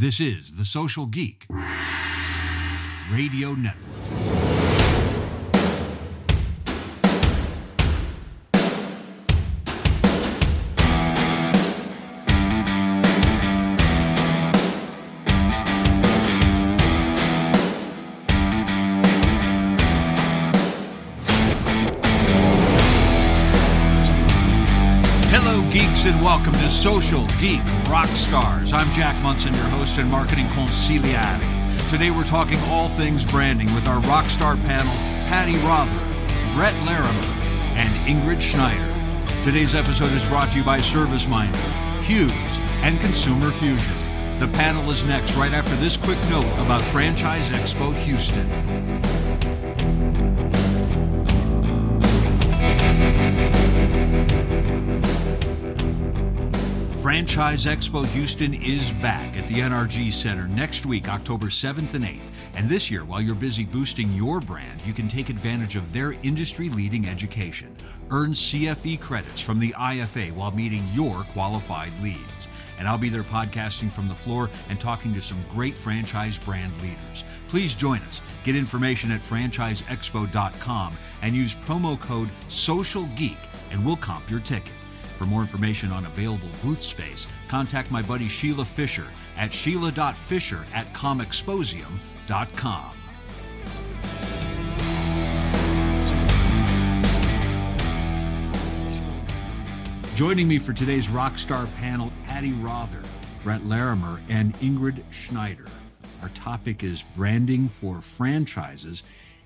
This is The Social Geek Radio Network. Welcome to Social Geek Rock Stars. I'm Jack Munson, your host and marketing consigliere. Today, we're talking all things branding with our rock star panel Patti Rother, Brett Larimer, and Ingrid Schneider. Today's episode is brought to you by ServiceMinder, Hughes, and Consumer Fusion. The panel is next, right after this quick note about Franchise Expo Houston. Franchise Expo Houston is back at the NRG Center next week, October 7th and 8th. And this year, while you're busy boosting your brand, you can take advantage of their industry leading education. Earn CFE credits from the IFA while meeting your qualified leads. And I'll be there podcasting from the floor and talking to some great franchise brand leaders. Please join us. Get information at franchiseexpo.com and use promo code SOCIALGEEK and we'll comp your ticket. For more information on available booth space, contact my buddy Sheila Fisher at sheila.fisher at comexposium.com. Joining me for today's Rockstar panel, Patti Rother, Brett Larimer, and Ingrid Schneider. Our topic is branding for franchises.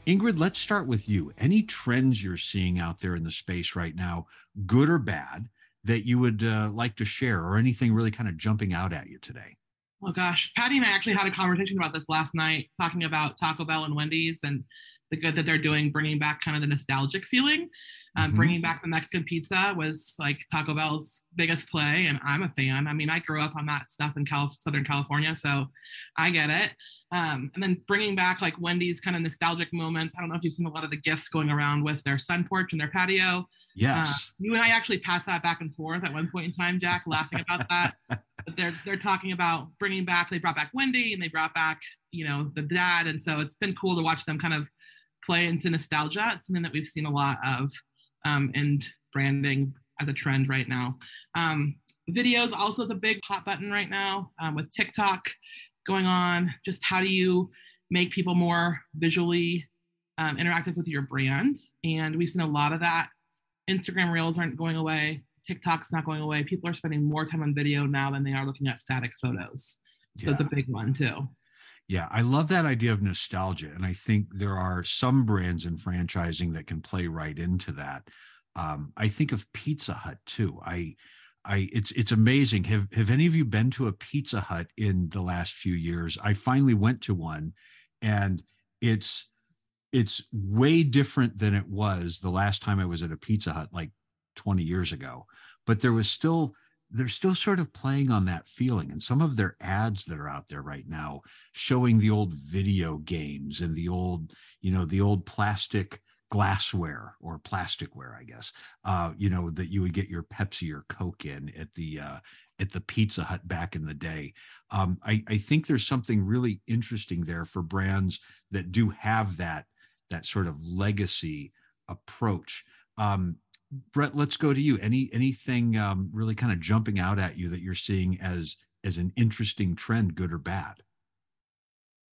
Ingrid, let's start with you. Any trends you're seeing out there in the space right now, good or bad, that you would uh, like to share, or anything really kind of jumping out at you today? Oh gosh, Patti and I actually had a conversation about this last night, talking about Taco Bell and Wendy's and the good that they're doing, bringing back kind of the nostalgic feeling. Um, Mhm. Bringing back the Mexican pizza was like Taco Bell's biggest play, and I'm a fan. I mean, I grew up on that stuff in Cal- Southern California, so I get it. Um, and then bringing back like Wendy's kind of nostalgic moments. I don't know if you've seen a lot of the gifts going around with their sun porch and their patio. Yes. Uh, you and I actually passed that back and forth at one point in time, Jack, laughing about that. but they're they're talking about bringing back. They brought back Wendy and they brought back you know the dad, and so it's been cool to watch them kind of play into nostalgia. It's something that we've seen a lot of, um, and branding as a trend right now. Um, videos also is a big hot button right now um, with TikTok going on. Just how do you make people more visually um, interactive with your brand? And we've seen a lot of that Instagram reels aren't going away. TikTok's not going away. People are spending more time on video now than they are looking at static photos. So it's a big one too. Yeah, I love that idea of nostalgia. And I think there are some brands in franchising that can play right into that. Um, I think of Pizza Hut too. I I it's it's amazing. Have have any of you been to a Pizza Hut in the last few years? I finally went to one and it's it's way different than it was the last time I was at a Pizza Hut like 20 years ago. But there was still they're still sort of playing on that feeling and some of their ads that are out there right now showing the old video games and the old you know the old plastic glassware or plasticware i guess uh you know that you would get your pepsi or coke in at the uh at the pizza hut back in the day. Um i i think there's something really interesting there for brands that do have that that sort of legacy approach. Um Brett, let's go to you. Any anything um, really kind of jumping out at you that you're seeing as as an interesting trend, good or bad?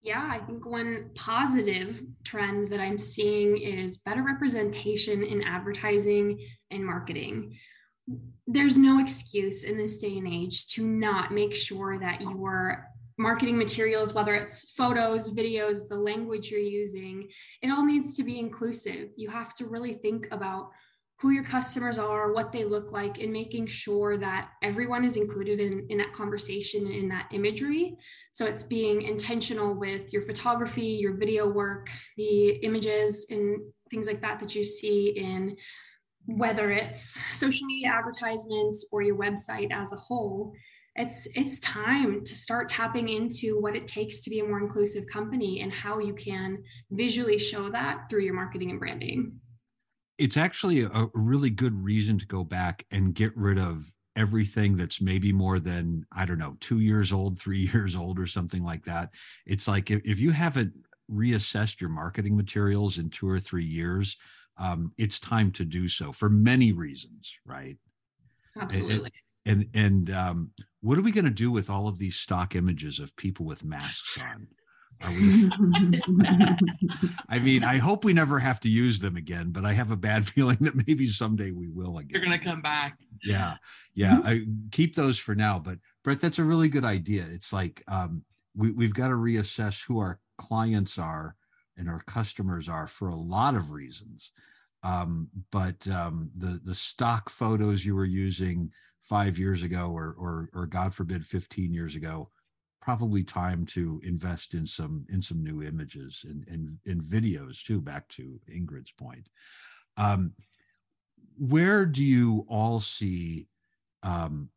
Yeah, I think one positive trend that I'm seeing is better representation in advertising and marketing. There's no excuse in this day and age to not make sure that your marketing materials, whether it's photos, videos, the language you're using, it all needs to be inclusive. You have to really think about who your customers are, what they look like, and making sure that everyone is included in, in that conversation and in that imagery. So it's being intentional with your photography, your video work, the images, and things like that that you see in whether it's social media advertisements or your website as a whole. It's it's time to start tapping into what it takes to be a more inclusive company and how you can visually show that through your marketing and branding it's actually a, really good reason to go back and get rid of everything that's maybe more than i don't know two years old three years old or something like that it's like if, if you haven't reassessed your marketing materials in two or three years um, it's time to do so for many reasons right Absolutely. And and, and um, what are we going to do with all of these stock images of people with masks on? We, I mean, I hope we never have to use them again, but I have a bad feeling that maybe someday we will again. You're gonna come back. Yeah, yeah. I keep those for now. But Brett, that's a really good idea. It's like um, we we've got to reassess who our clients are and our customers are for a lot of reasons. Um, but um, the the stock photos you were using five years ago, or or or God forbid, fifteen years ago, probably time to invest in some in some new images and and in videos too. Back to Ingrid's point, um, where do you all see um,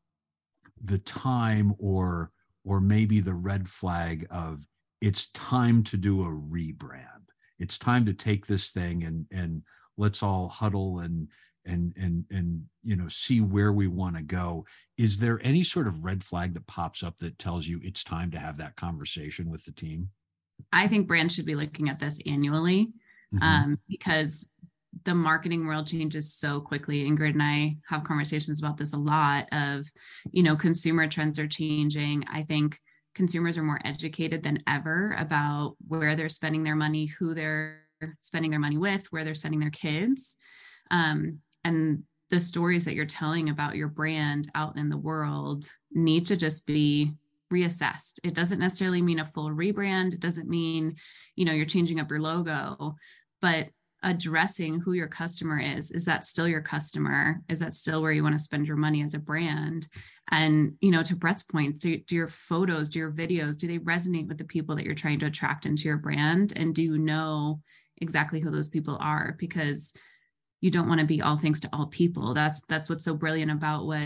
the time or or maybe the red flag of it's time to do a rebrand? It's time to take this thing and and let's all huddle and and and and you know see where we want to go is there any sort of red flag that pops up that tells you it's time to have that conversation with the team i think brands should be looking at this annually mm-hmm. um, because the marketing world changes so quickly ingrid and i have conversations about this a lot of you know consumer trends are changing i think consumers are more educated than ever about where they're spending their money who they're spending their money with, where they're sending their kids. Um, and the stories that you're telling about your brand out in the world need to just be reassessed. It doesn't necessarily mean a full rebrand. It doesn't mean, you know, you're changing up your logo, but addressing who your customer is. Is that still your customer? Is that still where you want to spend your money as a brand? And, you know, to Brett's point, do, do your photos, do your videos, do they resonate with the people that you're trying to attract into your brand? And do you know exactly who those people are because you don't want to be all things to all people. That's that's what's so brilliant about what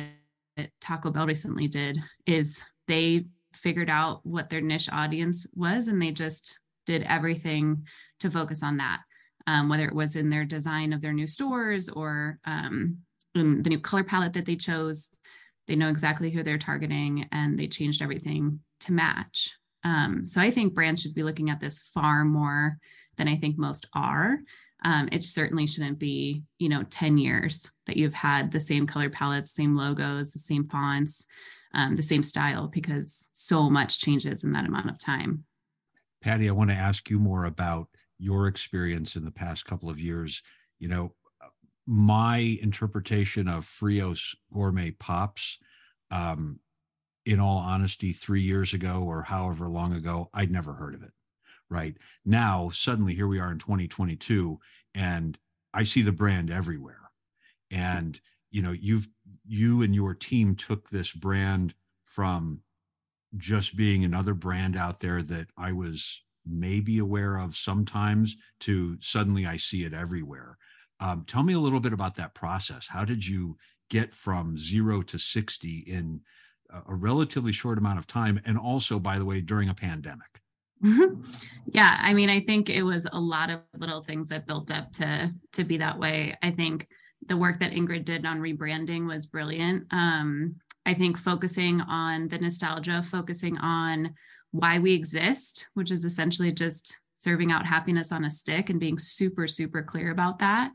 taco bell recently did is they figured out what their niche audience was and they just did everything to focus on that um, whether it was in their design of their new stores or um, the new color palette that they chose. They know exactly who they're targeting and they changed everything to match. Um, so i think brands should be looking at this far more than I think most are. Um, it certainly shouldn't be, you know, 10 years that you've had the same color palettes, same logos, the same fonts, um, the same style, because so much changes in that amount of time. Patti, I want to ask you more about your experience in the past couple of years. You know, my interpretation of Frios gourmet pops, um, in all honesty, three years ago or however long ago, I'd never heard of it right? Now suddenly here we are in 2022 and i see the brand everywhere. And you know you've you and your team took this brand from just being another brand out there that i was maybe aware of sometimes to suddenly i see it everywhere. Um, tell me a little bit about that process. How did you get from zero to 60 in a relatively short amount of time? And also by the way during a pandemic Yeah, I mean, I think it was a lot of little things that built up to to be that way. I think the work that Ingrid did on rebranding was brilliant. Um, I think focusing on the nostalgia, focusing on why we exist, which is essentially just serving out happiness on a stick and being super, super clear about that.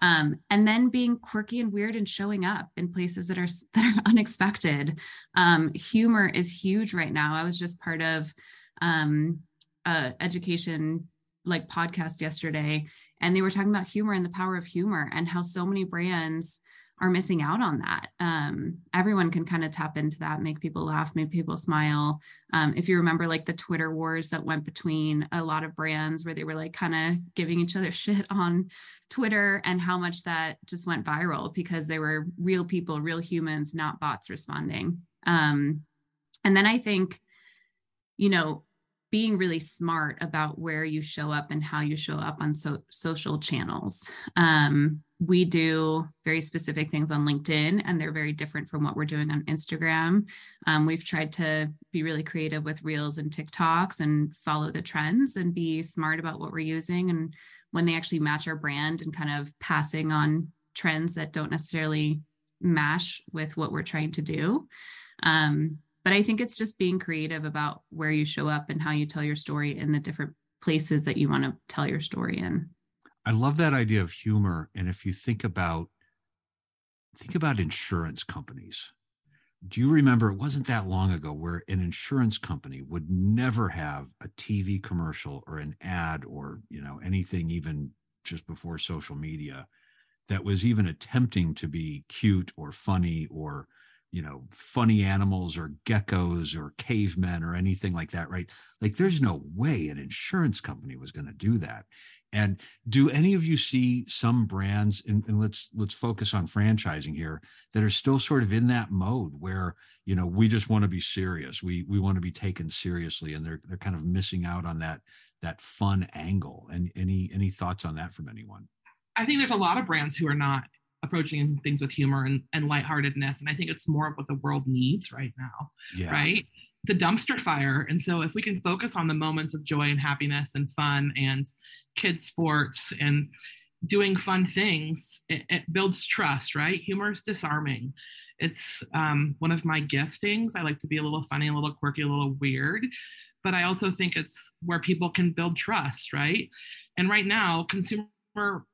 Um, and then being quirky and weird and showing up in places that are that are unexpected. Um, humor is huge right now. I was just part of um, education like podcast yesterday, and they were talking about humor and the power of humor and how so many brands are missing out on that. Um, everyone can kind of tap into that, make people laugh, make people smile. Um, if you remember, like the Twitter wars that went between a lot of brands where they were like kind of giving each other shit on Twitter and how much that just went viral because they were real people, real humans, not bots responding. Um, and then I think, you know, being really smart about where you show up and how you show up on so- social channels. Um, we do very specific things on LinkedIn, and they're very different from what we're doing on Instagram. Um, we've tried to be really creative with Reels and TikToks and follow the trends and be smart about what we're using and when they actually match our brand and kind of passing on trends that don't necessarily mash with what we're trying to do. Um, but I think it's just being creative about where you show up and how you tell your story in the different places that you want to tell your story in. I love that idea of humor. And if you think about think about insurance companies. Do you remember it wasn't that long ago where an insurance company would never have a TV commercial or an ad or, you know, anything even just before social media that was even attempting to be cute or funny or you know funny animals or geckos or cavemen or anything like that right? Like there's no way an insurance company was going to do that. And do any of you see some brands and, and, let's let's focus on franchising here that are still sort of in that mode where you know we just want to be serious. We we want to be taken seriously and they're they're kind of missing out on that that fun angle. And any any thoughts on that from anyone? I think there's a lot of brands who are not approaching things with humor and, and lightheartedness. And I think it's more of what the world needs right now. Yeah. Right. The dumpster fire. And so if we can focus on the moments of joy and happiness and fun and kids sports and doing fun things, it, it builds trust, right? Humor is disarming. It's um, one of my giftings. I like to be a little funny, a little quirky, a little weird but I also think it's where people can build trust, right? And right now, consumer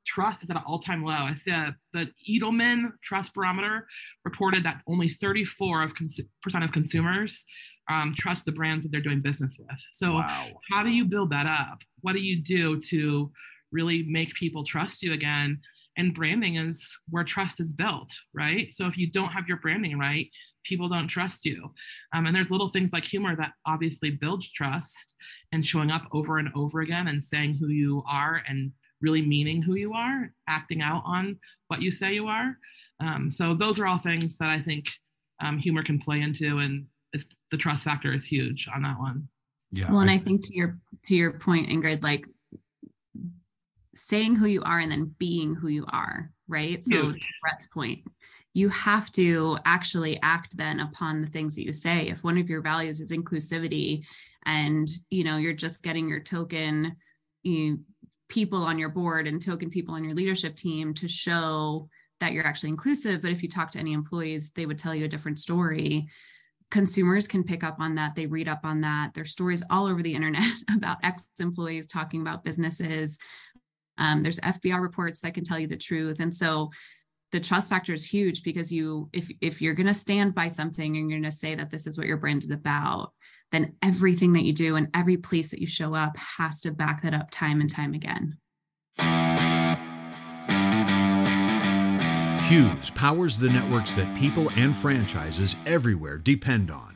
trust is at an all-time low. I said the Edelman Trust Barometer reported that only 34 of cons- percent of consumers um, trust the brands that they're doing business with. So, wow. how do you build that up? What do you do to really make people trust you again? And branding is where trust is built, right? So, if you don't have your branding right, people don't trust you. Um, and there's little things like humor that obviously builds trust and showing up over and over again and saying who you are and really meaning who you are, acting out on what you say you are. Um, so those are all things that I think um, humor can play into, and the trust factor is huge on that one. Yeah. Well, and I think to your to your point, Ingrid, like saying who you are and then being who you are, right? So huge. to Brett's point, you have to actually act then upon the things that you say. If one of your values is inclusivity, and you know you're just getting your token you people on your board and token people on your leadership team to show that you're actually inclusive. But if you talk to any employees, they would tell you a different story. Consumers can pick up on that. They read up on that. There's stories all over the internet about ex employees talking about businesses. Um, there's FBR reports that can tell you the truth. And so the trust factor is huge because you if if you're going to stand by something and you're going to say that this is what your brand is about then everything that you do and every place that you show up has to back that up time and time again. Hughes powers the networks that people and franchises everywhere depend on.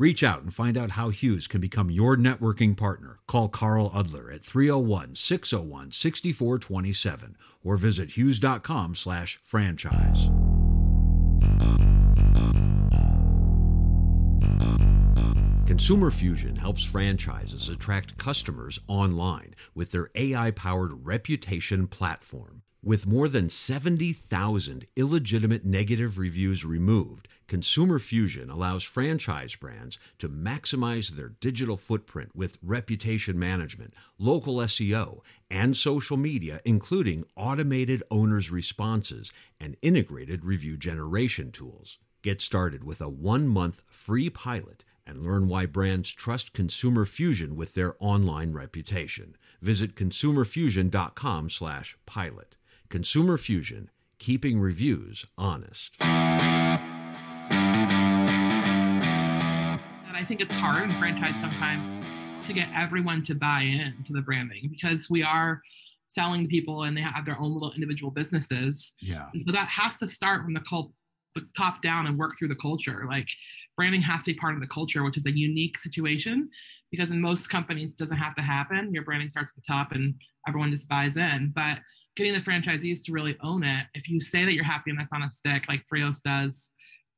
Reach out and find out how Hughes can become your networking partner. Call Carl Udler at 301 601 6427 or visit hughes.com slash franchise. Consumer Fusion helps franchises attract customers online with their AI powered reputation platform. With more than 70,000 illegitimate negative reviews removed, Consumer Fusion allows franchise brands to maximize their digital footprint with reputation management, local SEO, and social media, including automated owners' responses and integrated review generation tools. Get started with a one month free pilot and learn why brands trust Consumer Fusion with their online reputation. Visit consumerfusion.com slash pilot. Consumer Fusion, keeping reviews honest. I think it's hard in franchise sometimes to get everyone to buy in to the branding because we are selling to people and they have their own little individual businesses. Yeah. And so that has to start from the cult the top down and work through the culture. Like branding has to be part of the culture, which is a unique situation because in most companies it doesn't have to happen. Your branding starts at the top and everyone just buys in. But getting the franchisees to really own it, if you say that you're happiness on a stick like Frios does,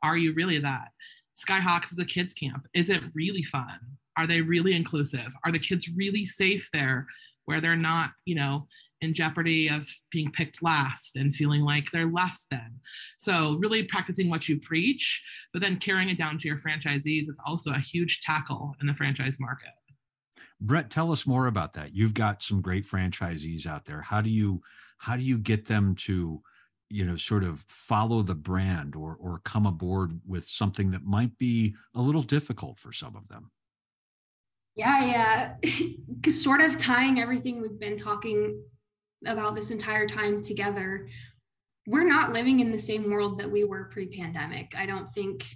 are you really that? Skyhawks is a kids camp. Is it really fun? Are they really inclusive? Are the kids really safe there where they're not, you know, in jeopardy of being picked last and feeling like they're less than. So, really practicing what you preach, but then carrying it down to your franchisees is also a huge tackle in the franchise market. Brett, tell us more about that. You've got some great franchisees out there. How do you how do you get them to, you know, sort of follow the brand or or come aboard with something that might be a little difficult for some of them? Yeah, yeah. sort of tying everything we've been talking about this entire time together, we're not living in the same world that we were pre-pandemic. I don't think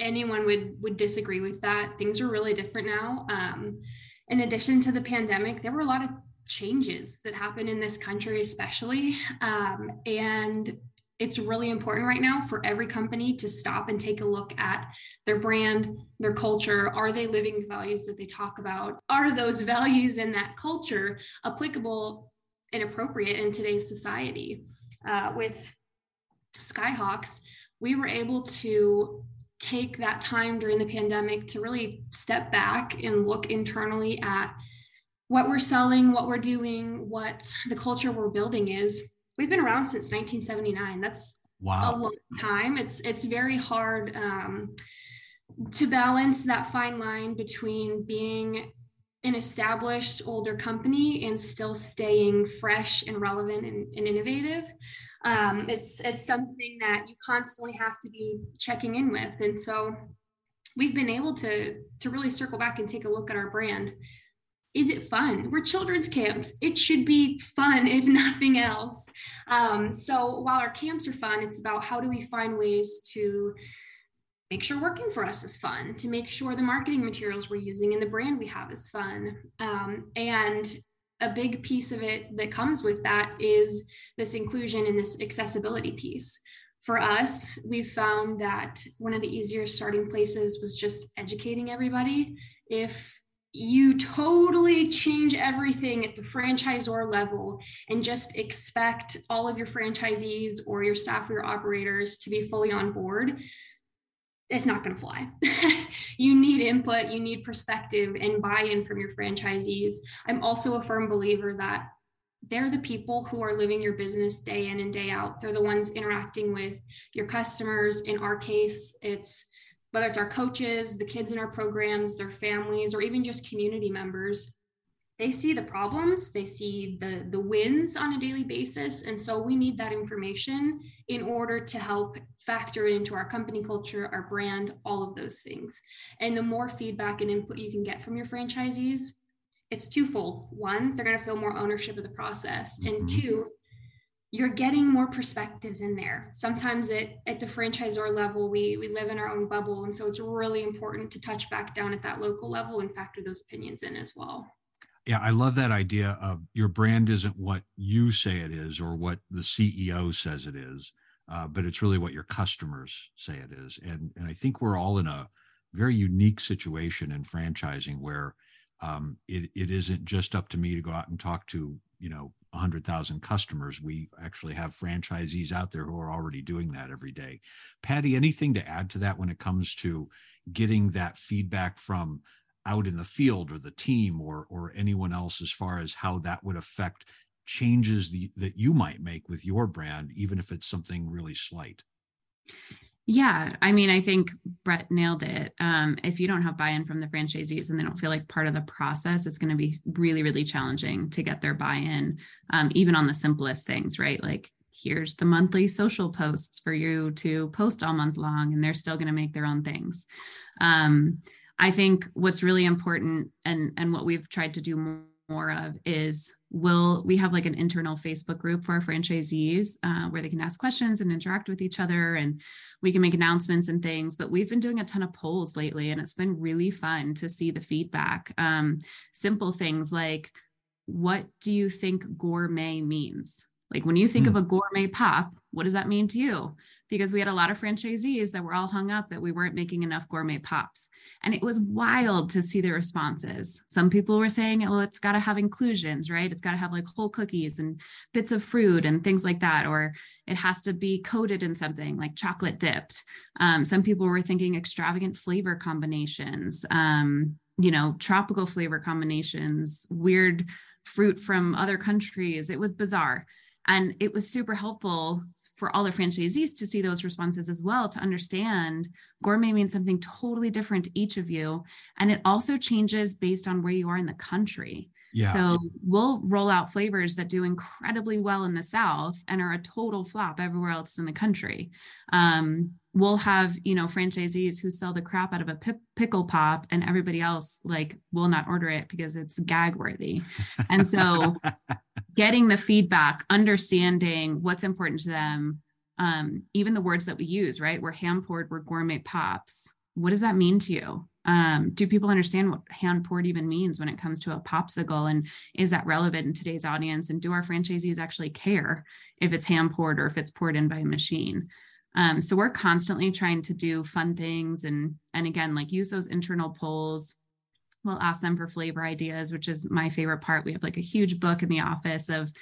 anyone would would disagree with that. Things are really different now. Um, in addition to the pandemic, there were a lot of changes that happen in this country, especially, um, and it's really important right now for every company to stop and take a look at their brand, their culture. Are they living the values that they talk about? Are those values in that culture applicable inappropriate in today's society. Uh, with Skyhawks, we were able to take that time during the pandemic to really step back and look internally at what we're selling, what we're doing, what the culture we're building is. We've been around since 1979. That's wow. a long time. It's it's very hard um, to balance that fine line between being an established older company and still staying fresh and relevant and, and innovative um, it's it's something that you constantly have to be checking in with and so we've been able to to really circle back and take a look at our brand is it fun we're children's camps it should be fun if nothing else um, so while our camps are fun it's about how do we find ways to make sure working for us is fun, to make sure the marketing materials we're using and the brand we have is fun. Um, and a big piece of it that comes with that is this inclusion and this accessibility piece. For us, we've found that one of the easier starting places was just educating everybody. If you totally change everything at the franchisor level and just expect all of your franchisees or your staff or your operators to be fully on board, it's not going to fly. you need input, you need perspective and buy in from your franchisees. I'm also a firm believer that they're the people who are living your business day in and day out. They're the ones interacting with your customers. In our case, it's whether it's our coaches, the kids in our programs, their families, or even just community members they see the problems they see the the wins on a daily basis. And so we need that information in order to help factor it into our company culture our brand all of those things. And the more feedback and input you can get from your franchisees it's twofold. One they're going to feel more ownership of the process. And mm-hmm. two you're getting more perspectives in there. Sometimes it, at the franchisor level, we, we live in our own bubble. And so it's really important to touch back down at that local level and factor those opinions in as well. Yeah, I love that idea of your brand isn't what you say it is or what the CEO says it is, uh, but it's really what your customers say it is. And and I think we're all in a very unique situation in franchising where um, it it isn't just up to me to go out and talk to you know 100,000 customers. We actually have franchisees out there who are already doing that every day. Patti, anything to add to that when it comes to getting that feedback from out in the field or the team or or anyone else as far as how that would affect changes the, that you might make with your brand even if it's something really slight yeah i mean i think brett nailed it. Um, if you don't have buy-in from the franchisees and they don't feel like part of the process it's going to be really really challenging to get their buy-in um, even on the simplest things right? Like here's the monthly social posts for you to post all month long and they're still going to make their own things. Um, I think what's really important and and what we've tried to do more of is will we have like an internal Facebook group for our franchisees uh, where they can ask questions and interact with each other and we can make announcements and things. But we've been doing a ton of polls lately and it's been really fun to see the feedback. Um, simple things like, what do you think gourmet means? Like when you think mm. of a gourmet pop, what does that mean to you? Because we had a lot of franchisees that were all hung up that we weren't making enough gourmet pops. And it was wild to see the responses. Some people were saying, well, it's got to have inclusions, right? It's got to have like whole cookies and bits of fruit and things like that. Or it has to be coated in something like chocolate dipped. Um, some people were thinking extravagant flavor combinations, um, you know, tropical flavor combinations, weird fruit from other countries. It was bizarre. And it was super helpful for all the franchisees to see those responses as well to understand gourmet means something totally different to each of you. And it also changes based on where you are in the country. Yeah. So we'll roll out flavors that do incredibly well in the South and are a total flop everywhere else in the country. Um, we'll have you know franchisees who sell the crap out of a p- pickle pop, and everybody else like will not order it because it's gag worthy. And so, getting the feedback, understanding what's important to them, um, even the words that we use, right? We're hand poured, we're gourmet pops. What does that mean to you? um, do people understand what hand poured even means when it comes to a popsicle and is that relevant in today's audience and do our franchisees actually care if it's hand poured or if it's poured in by a machine um, so we're constantly trying to do fun things and and again like use those internal polls we'll ask them for flavor ideas which is my favorite part we have like a huge book in the office of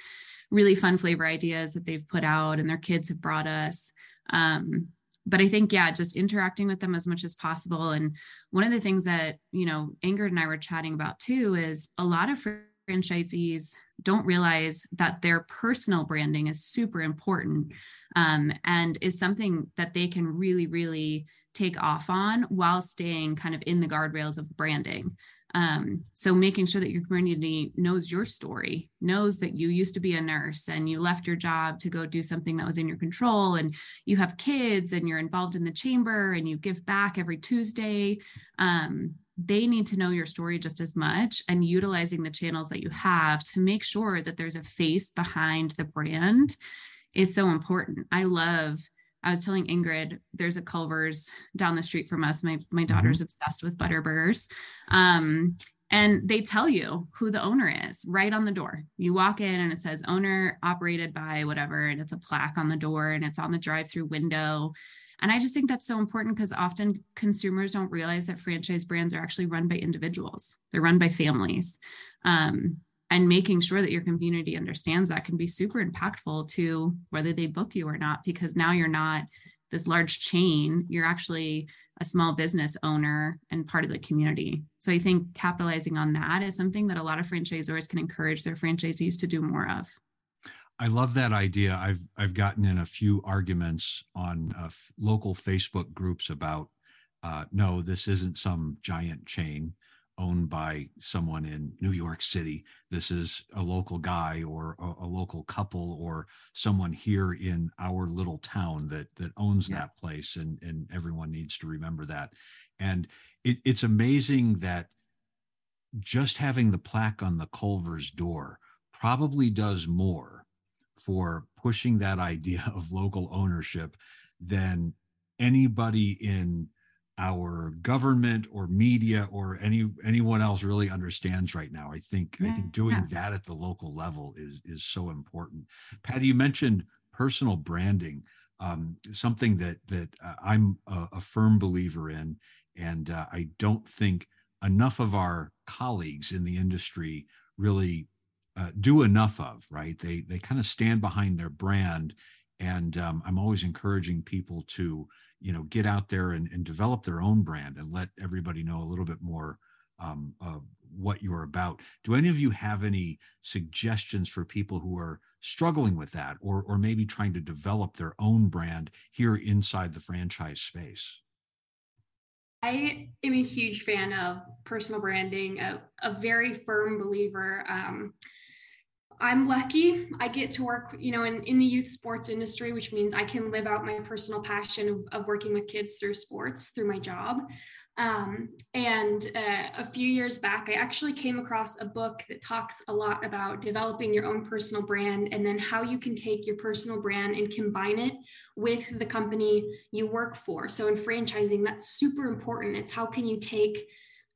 really fun flavor ideas that they've put out and their kids have brought us um, but I think, yeah, just interacting with them as much as possible. And one of the things that, you know, Ingrid and I were chatting about too is a lot of franchisees don't realize that their personal branding is super important um, and is something that they can really, really take off on while staying kind of in the guardrails of the branding. Um, so making sure that your community knows your story, knows that you used to be a nurse and you left your job to go do something that was in your control, and you have kids and you're involved in the chamber and you give back every Tuesday. Um, they need to know your story just as much and utilizing the channels that you have to make sure that there's a face behind the brand is so important. I love I was telling Ingrid, there's a Culver's down the street from us. My my mm-hmm. daughter's mm-hmm. obsessed with butter burgers. Um, and they tell you who the owner is right on the door. You walk in and it says owner operated by whatever, and it's a plaque on the door and it's on the drive-through window. And I just think that's so important because often consumers don't realize that franchise brands are actually run by individuals. They're run by families. Um, and making sure that your community understands that can be super impactful to whether they book you or not because now you're not this large chain. You're actually a small business owner and part of the community. So i think capitalizing on that is something that a lot of franchisors can encourage their franchisees to do more of. I love that idea. I've I've gotten in a few arguments on uh, f- local Facebook groups about uh, no, this isn't some giant chain owned by someone in New York City. This is a local guy or a, a local couple or someone here in our little town that that owns yeah. that place, and and everyone needs to remember that. And it, it's amazing that just having the plaque on the Culver's door probably does more for pushing that idea of local ownership than anybody in our government or media or any anyone else really understands right now. I think yeah, I think doing yeah. that at the local level is is so important. Patti, you mentioned personal branding, um, something that that uh, I'm a, a, firm believer in, and uh, I don't think enough of our colleagues in the industry really uh, do enough of. Right? They they kind of stand behind their brand, and um, I'm always encouraging people to you know get out there and, and develop their own brand and let everybody know a little bit more um, what you're about do any of you have any suggestions for people who are struggling with that or or maybe trying to develop their own brand here inside the franchise space I am a huge fan of personal branding, a, a very firm believer. Um, I'm lucky. I get to work, you know, in, in the youth sports industry, which means I can live out my personal passion of, of working with kids through sports, through my job. Um, and uh, a few years back, I actually came across a book that talks a lot about developing your own personal brand and then how you can take your personal brand and combine it with the company you work for. So in franchising, that's super important. It's how can you take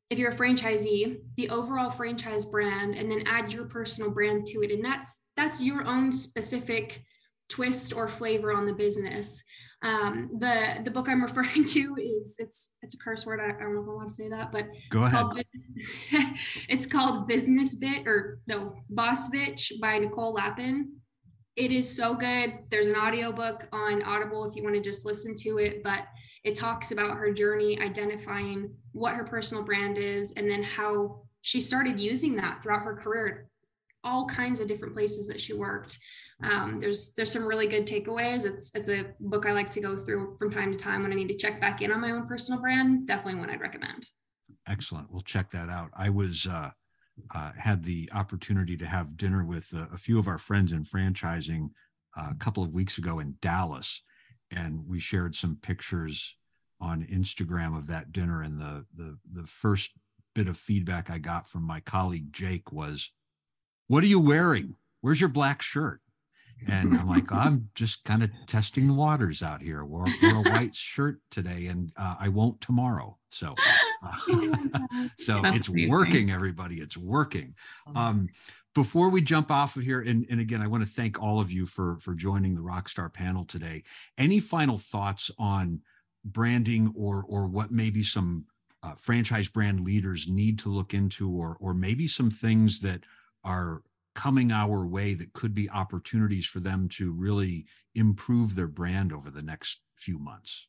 if you're a franchisee, the overall franchise brand, and then add your personal brand to it. And that's that's your own specific twist or flavor on the business. Um, the the book I'm referring to is it's it's a curse word. I, I don't know if I want to say that, but go it's ahead. Called, it's called Business Bit or no Boss Bitch by Nicole Lapin. It is so good. There's an audiobook on Audible if you want to just listen to it, but it talks about her journey identifying what her personal brand is and then how she started using that throughout her career all kinds of different places that she worked. Um, there's there's some really good takeaways. It's it's a book i like to go through from time to time when i need to check back in on my own personal brand. Definitely one i'd recommend. Excellent. We'll check that out. I was uh, uh, had the opportunity to have dinner with uh, a few of our friends in franchising uh, a couple of weeks ago in dallas and we shared some pictures on instagram of that dinner and the the the first bit of feedback i got from my colleague jake was what are you wearing where's your black shirt and I'm like, I'm just kind of testing the waters out here. We're, we're a white shirt today, and uh, I won't tomorrow. So, uh, so That's it's amazing. working, everybody. It's working. Um, before we jump off of here, and, and again, I want to thank all of you for for joining the Rockstar panel today. Any final thoughts on branding or or what maybe some uh, franchise brand leaders need to look into, or or maybe some things that are coming our way that could be opportunities for them to really improve their brand over the next few months?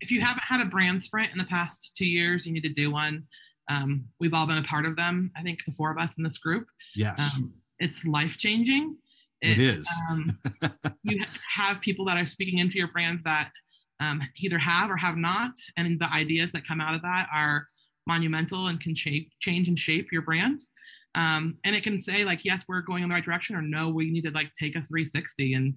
If you haven't had a brand sprint in the past two years, you need to do one. Um, we've all been a part of them. I think the four of us in this group. Yes, Um, it's life changing. it is. Um, you have people that are speaking into your brand that um, either have or have not, and the ideas that come out of that are monumental and can shape, change and shape your brand. Um, and it can say like, yes, we're going in the right direction, or no, we need to like take a 360 and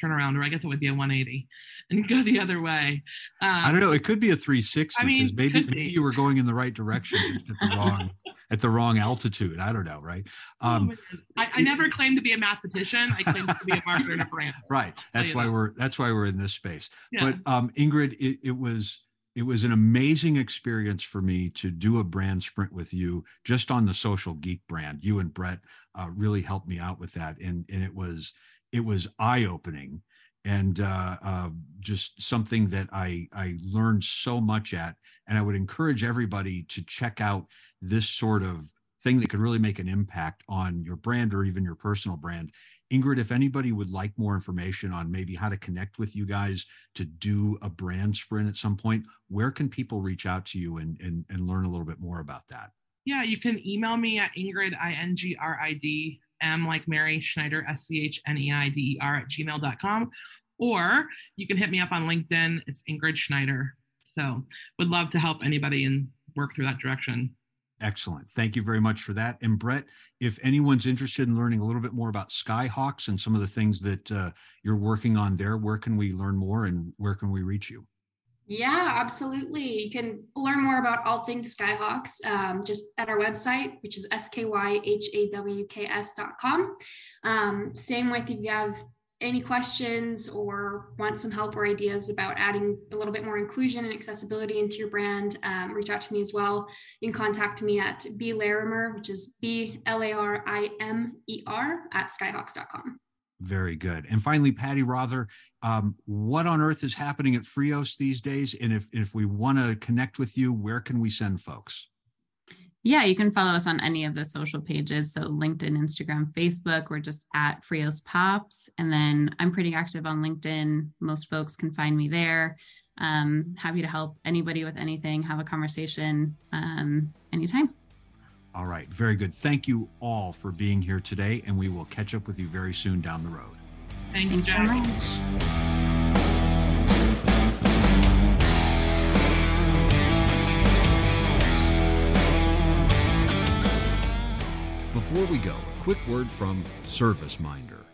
turn around, or I guess it would be a 180 and go the other way. Um, I don't know. It could be a 360 I mean, because maybe, be. you were going in the right direction just at the wrong at the wrong altitude. I don't know, right? oh, Um, man. I, I never claimed to be a mathematician. I claimed to be a marketer and a brand. right. That's why that. we're that's why we're in this space. Yeah. But um, Ingrid, it, it was it was an amazing experience for me to do a brand sprint with you just on the social geek brand. You and Brett uh, really helped me out with that, and and it was it was eye opening and uh, uh, just something that I I learned so much at. And I would encourage everybody to check out this sort of thing that could really make an impact on your brand or even your personal brand. Ingrid, if anybody would like more information on maybe how to connect with you guys to do a brand sprint at some point, where can people reach out to you and and, and learn a little bit more about that? Yeah, you can email me at Ingrid, I N G R I D M, like Mary Schneider, S C H N E I D E R, at gmail.com. Or you can hit me up on LinkedIn. It's Ingrid Schneider. So would love to help anybody and work through that direction. Excellent. Thank you very much for that. And Brett, if anyone's interested in learning a little bit more about Skyhawks and some of the things that uh, you're working on there, where can we learn more and where can we reach you? Yeah, absolutely. You can learn more about all things Skyhawks um, just at our website, which is skyhawks.com. Um, same with if you have any questions or want some help or ideas about adding a little bit more inclusion and accessibility into your brand, um, reach out to me as well. You can contact me at B Larimer, which is B L A R I M E R at skyhawks.com. Very good. And finally, Patti Rother, um, what on earth is happening at Frios these days? And if if we want to connect with you, where can we send folks? Yeah, you can follow us on any of the social pages. So LinkedIn, Instagram, Facebook, we're just at Frios Pops. And then I'm pretty active on LinkedIn. Most folks can find me there. Um, happy to help anybody with anything, have a conversation um, anytime. All right, very good. Thank you all for being here today, and we will catch up with you very soon down the road. Thanks, Thank you Jack. very much. Before we go, a quick word from ServiceMinder.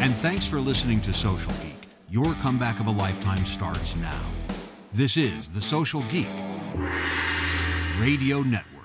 And thanks for listening to Social Geek. Your comeback of a lifetime starts now. This is the Social Geek Radio Network.